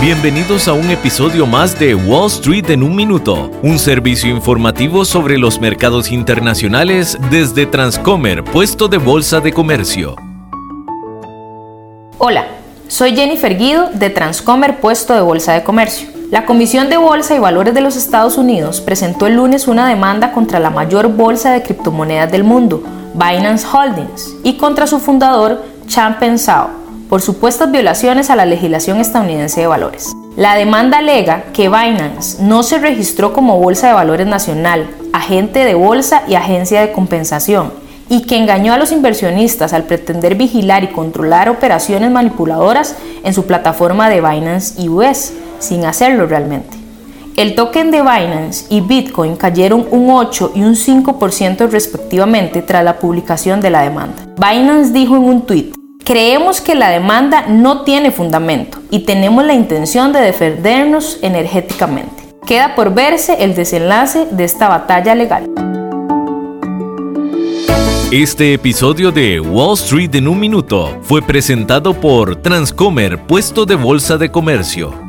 Bienvenidos a un episodio más de Wall Street en un minuto, un servicio informativo sobre los mercados internacionales desde Transcomer, puesto de bolsa de comercio. Hola, soy Jennifer Guido de Transcomer, puesto de bolsa de comercio. La Comisión de Bolsa y Valores de los Estados Unidos presentó el lunes una demanda contra la mayor bolsa de criptomonedas del mundo, Binance Holdings, y contra su fundador, Changpeng Zhao por supuestas violaciones a la legislación estadounidense de valores. La demanda alega que Binance no se registró como Bolsa de Valores Nacional, agente de bolsa y agencia de compensación, y que engañó a los inversionistas al pretender vigilar y controlar operaciones manipuladoras en su plataforma de Binance US, sin hacerlo realmente. El token de Binance y Bitcoin cayeron un 8 y un 5% respectivamente tras la publicación de la demanda. Binance dijo en un tweet, Creemos que la demanda no tiene fundamento y tenemos la intención de defendernos energéticamente. Queda por verse el desenlace de esta batalla legal. Este episodio de Wall Street en un minuto fue presentado por Transcomer, puesto de bolsa de comercio.